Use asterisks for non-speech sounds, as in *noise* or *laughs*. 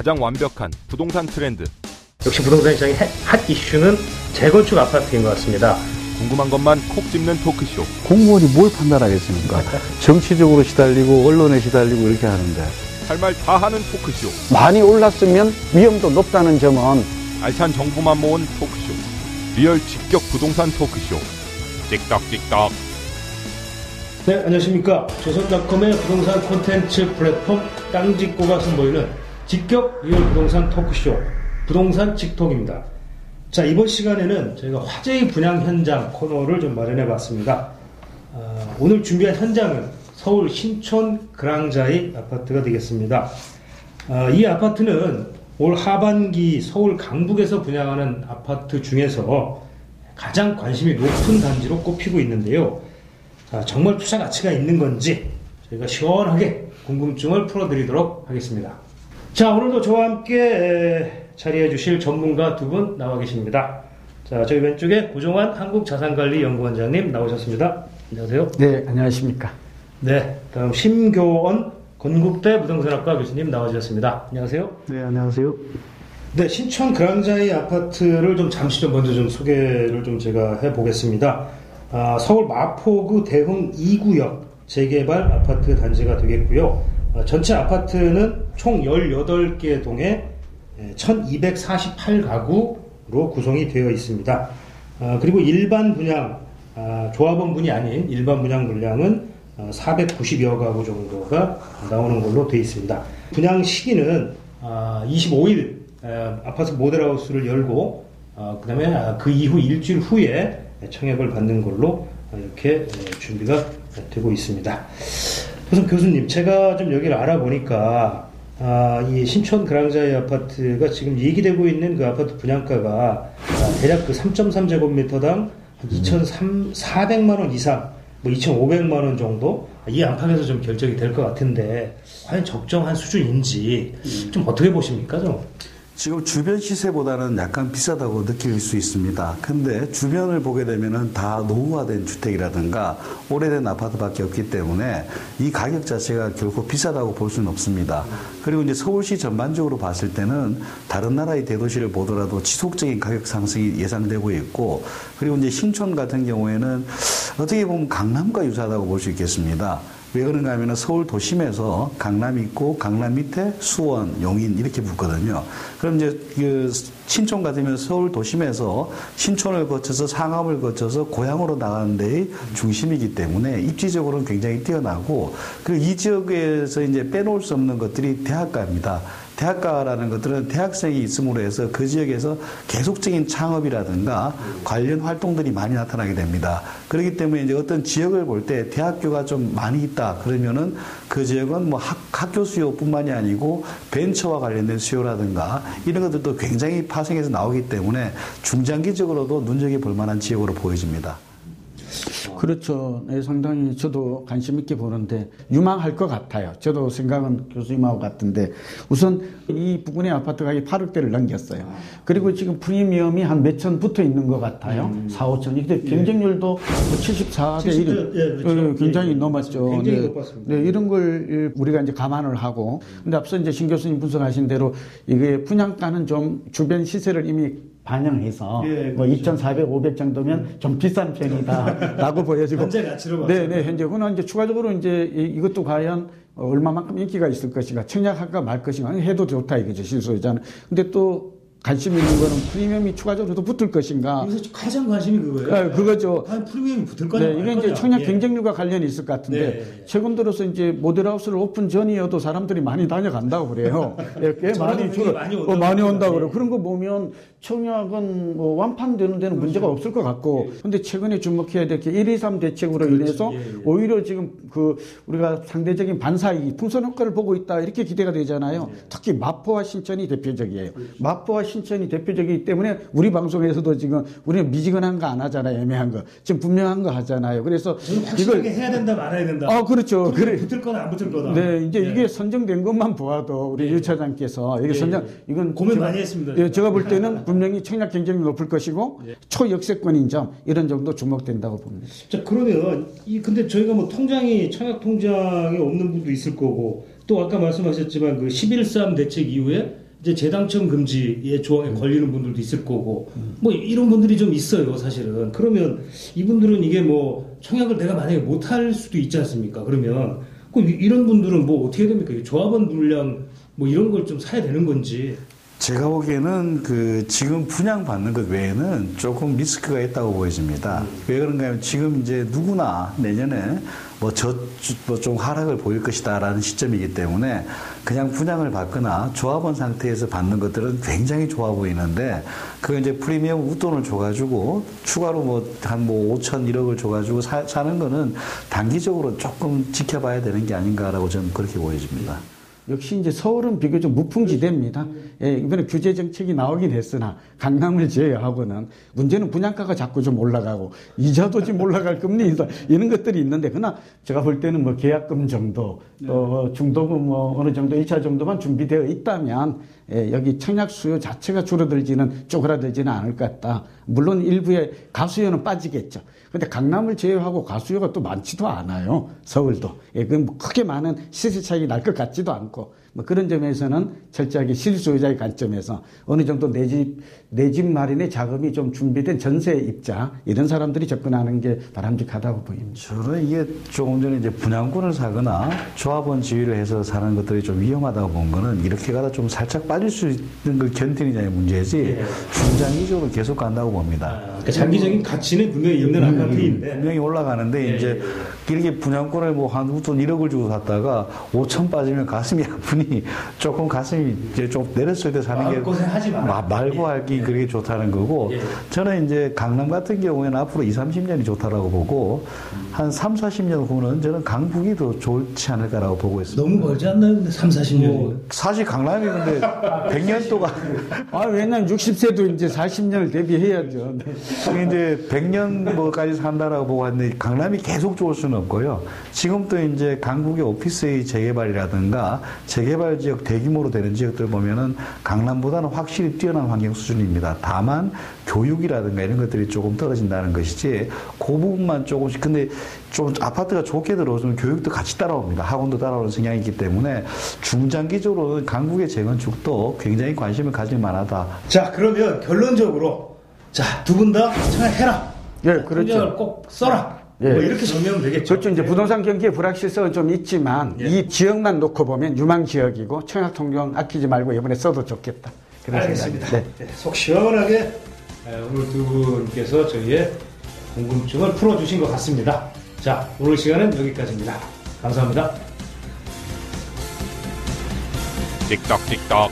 가장 완벽한 부동산 트렌드. 역시 부동산 시장의 핫 이슈는 재건축 아파트인 것 같습니다. 궁금한 것만 콕 집는 토크쇼. 공무원이 뭘 판단하겠습니까? 정치적으로 시달리고 언론에 시달리고 이렇게 하는데 할 말 다 하는 토크쇼. 많이 올랐으면 위험도 높다는 점은 알찬 정보만 모은 토크쇼. 리얼 직격 부동산 토크쇼. 직톡직톡. 네, 안녕하십니까. 조선닷컴의 부동산 콘텐츠 플랫폼 땅집고가 선보이는 직격 리얼 부동산 토크쇼 부동산 직톡입니다. 자, 이번 시간에는 저희가 화제의 분양 현장 코너를 좀 마련해 봤습니다. 아, 오늘 준비한 현장은 서울 신촌 그랑자이 아파트가 되겠습니다. 아, 이 아파트는 올 하반기 서울 강북에서 분양하는 아파트 중에서 가장 관심이 높은 단지로 꼽히고 있는데요. 아, 정말 투자 가치가 있는 건지 저희가 시원하게 궁금증을 풀어드리도록 하겠습니다. 자, 오늘도 저와 함께 에, 자리해 주실 전문가 두 분 나와 계십니다. 자, 저희 왼쪽에 고종환 한국자산관리연구원장님 나오셨습니다. 안녕하세요. 네 안녕하십니까 네, 다음 심교원 건국대 부동산학과 교수님 나와주셨습니다. 안녕하세요. 네 안녕하세요 네, 신촌 그랑자이 아파트를 좀 잠시 좀 먼저 좀 소개를 좀 제가 해보겠습니다. 아, 서울 마포구 대흥 2구역 재개발 아파트 단지가 되겠고요. 아, 전체 아파트는 총 18개 동에 1248가구로 구성이 되어 있습니다. 아, 그리고 일반 분양, 아, 조합원 분이 아닌 일반 분양 물량은 490여 가구 정도가 나오는 걸로 되어 있습니다. 분양 시기는 25일 아파트 모델하우스를 열고 그 다음에 그 이후 일주일 후에 청약을 받는 걸로 이렇게 준비가 되고 있습니다. 우선 교수님, 제가 좀 여기를 알아보니까 아, 이 신촌 그랑자이 아파트가 지금 얘기되고 있는 그 아파트 분양가가 아, 대략 그 3.3제곱미터당 2,400만 원 이상, 뭐 2,500만 원 정도? 이 안팎에서 좀 결정이 될 것 같은데 과연 적정한 수준인지 좀 어떻게 보십니까, 좀? 지금 주변 시세보다는 약간 비싸다고 느낄 수 있습니다. 근데 주변을 보게 되면은 다 노후화된 주택이라든가 오래된 아파트밖에 없기 때문에 이 가격 자체가 결코 비싸다고 볼 수는 없습니다. 그리고 이제 서울시 전반적으로 봤을 때는 다른 나라의 대도시를 보더라도 지속적인 가격 상승이 예상되고 있고 그리고 이제 신촌 같은 경우에는 어떻게 보면 강남과 유사하다고 볼 수 있겠습니다. 왜 그런가 하면 서울 도심에서 강남 있고 강남 밑에 수원, 용인 이렇게 붙거든요. 그럼 이제 그 신촌 같으면 서울 도심에서 신촌을 거쳐서 상암을 거쳐서 고향으로 나가는 데의 중심이기 때문에 입지적으로는 굉장히 뛰어나고 그리고 이 지역에서 이제 빼놓을 수 없는 것들이 대학가입니다. 대학가라는 것들은 대학생이 있음으로 해서 그 지역에서 계속적인 창업이라든가 관련 활동들이 많이 나타나게 됩니다. 그렇기 때문에 이제 어떤 지역을 볼 때 대학교가 좀 많이 있다 그러면은 그 지역은 뭐 학, 학교 수요뿐만이 아니고 벤처와 관련된 수요라든가 이런 것들도 굉장히 파생해서 나오기 때문에 중장기적으로도 눈여겨볼 만한 지역으로 보여집니다. 그렇죠. 네, 상당히 저도 관심 있게 보는데 유망할 것 같아요. 저도 생각은 교수님하고 같은데 우선 이 부근의 아파트 가격이 8억대를 넘겼어요. 그리고 지금 프리미엄이 한 몇천 붙어 있는 것 같아요. 음. 4, 5천. 근데 경쟁률도 74대 1은 예, 그렇죠. 굉장히 예, 넘었죠. 굉장히 네, 높았습니다. 네, 이런 걸 우리가 이제 감안을 하고 근데 앞서 이제 신 교수님 분석하신 대로 이게 분양가는 좀 주변 시세를 이미 반영해서 예, 뭐 그렇죠. 2,400, 500 정도면 좀 비싼 편이다라고 *laughs* 보여지고 현재 가치로 네, 네, 현재 그러나 이제 추가적으로 이제 이- 이것도 과연 얼마만큼 인기가 있을 것인가 청약할까 말 것인가 해도 좋다 이거죠 실소유자는. 근데 또 관심 있는 거는 프리미엄이 추가적으로 더 붙을 것인가. 여기서 가장 관심이 그거예요. 아, 그거죠. 과연 프리미엄이 붙을 거냐? 네, 말 이게 이제? 청약 예. 경쟁률과 관련이 있을 것 같은데 네. 최근 들어서 이제 모델하우스를 오픈 전이어도 사람들이 많이 다녀간다고 그래요. *laughs* 예, 꽤 많이 줄어 많이 어, 온다고 많이 합니다. 온다고 예. 그래요. 그런 거 보면 청약은 뭐 완판되는 데는 문제가 없을 것 같고 근데 최근에 주목해야 될 게 1, 2, 3 대책으로 그렇죠. 인해서 예, 예. 오히려 지금 그 우리가 상대적인 반사이기 풍선 효과를 보고 있다 이렇게 기대가 되잖아요. 예. 특히 마포와 신천이 대표적이에요. 그렇죠. 마포와 신천이 대표적이기 때문에 우리 방송에서도 지금 우리는 미지근한 거 안 하잖아요. 애매한 거. 지금 분명한 거 하잖아요. 그래서 확실하게 해야 된다 말아야 된다. 아 그렇죠. 그래. 붙을 거나 안 붙을 거다. 네, 이제 예. 이게 선정된 것만 보아도 우리 유 차장께서 이게 예, 선정 예. 이건 고민 제가- 많이 했습니다, 예, 제가. 제가 볼 때는 *laughs* 분명히 청약 경쟁이 높을 것이고 초역세권인 점 이런 정도 주목된다고 봅니다. 자 그러면 이 근데 저희가 뭐 통장이 청약 통장에 없는 분도 있을 거고 또 아까 말씀하셨지만 그 11.3 대책 이후에 이제 재당첨 금지의 조항에 걸리는 분들도 있을 거고. 뭐 이런 분들이 좀 있어요 사실은. 그러면 이분들은 이게 뭐 청약을 내가 만약에 못할 수도 있지 않습니까? 그러면. 그 이- 이런 분들은 뭐 어떻게 됩니까? 이 조합원 물량 뭐 이런 걸 좀 사야 되는 건지. 제가 보기에는 그 지금 분양 받는 것 외에는 조금 리스크가 있다고 보여집니다. 왜 그런가 하면 지금 이제 누구나 내년에 뭐저뭐좀 하락을 보일 것이다라는 시점이기 때문에 그냥 분양을 받거나 조합원 상태에서 받는 것들은 굉장히 좋아 보이는데 그 이제 프리미엄 웃돈을 줘가지고 추가로 뭐 한뭐 5천 1억을 줘가지고 사, 사는 거는 단기적으로 조금 지켜봐야 되는 게 아닌가라고 저는 그렇게 보여집니다. 역시 이제 서울은 비교적 무풍지대입니다. 예, 이번에 규제 정책이 나오긴 했으나 강남을 제외하고는 문제는 분양가가 자꾸 좀 올라가고 이자도 지금 올라갈 금리 이런 것들이 있는데 그러나 제가 볼 때는 뭐 계약금 정도 또 중도금 뭐 어느 정도 1차 정도만 준비되어 있다면 예, 여기 청약 수요 자체가 줄어들지는 쪼그라들지는 않을 것 같다. 물론 일부의 가수요는 빠지겠죠. 근데 강남을 제외하고 가수요가 또 많지도 않아요. 서울도. 예, 그뭐 크게 많은 시세 차익이 날 것 같지도 않고 뭐 그런 점에서는 철저하게 실소유자의 관점에서 어느 정도 내 집, 내 집 마련의 자금이 좀 준비된 전세 입자 이런 사람들이 접근하는 게 바람직하다고 보입니다. 저는 이게 조금 전에 이제 분양권을 사거나 조합원 지위를 해서 사는 것들이 좀 위험하다고 본 거는 이렇게 가다 좀 살짝 빠질 수 있는 걸 견디느냐의 문제지 예. 중장기적으로 계속 간다고 봅니다. 그러니까 장기적인 가치는 분명히 있는 아파트인데 분명히 올라가는데 예, 이제 이렇게 분양권을 뭐 한 우선 1억을 주고 샀다가 5천 빠지면 가슴이 아 프니 조금 가슴이 이제 좀 내렸을 때 사는 게 마음고생하지 마라. 마- 말고 하기 그렇게 좋다는 거고 예. 저는 이제 강남 같은 경우에는 앞으로 2, 30년이 좋다라고 보고 한 3, 40년 후는 저는 강북이 더 좋지 않을까라고 보고 있습니다. 너무 멀지 않나요? 근데 3, 40년이 사실 강남이 근데 100년 동안 *laughs* 아, 왜냐면 60세도 이제 40년을 대비해야죠. 네. 이제 100년 뭐까지 산다라고 보고 하는데 강남이 계속 좋을 수는 없고요. 지금도 이제 강북의 오피스의 재개발이라든가 재개 발 지역 대규모로 되는 지역들 보면은 강남보다는 확실히 뛰어난 환경 수준입니다. 다만 교육이라든가 이런 것들이 조금 떨어진다는 것이지 그 부분만 조금씩 근데 좀 아파트가 좋게 들어오면 교육도 같이 따라옵니다. 학원도 따라오는 성향이 있기 때문에 중장기적으로는 강북의 재건축도 굉장히 관심을 가질 만하다. 자 그러면 결론적으로 자 두 분 다 청약해라 예, 자, 그렇죠. 꼭 써라 예. 뭐 이렇게 정리하면 되겠죠 그렇죠. 이제 부동산 경기의 불확실성은 좀 있지만 예. 이 지역만 놓고 보면 유망 지역이고 청약 통장 아끼지 말고 이번에 써도 좋겠다. 그런 알겠습니다 네. 네, 속 시원하게 에, 오늘 두 분께서 저희의 궁금증을 풀어주신 것 같습니다 자 오늘 시간은 여기까지입니다 감사합니다 틱떡틱떡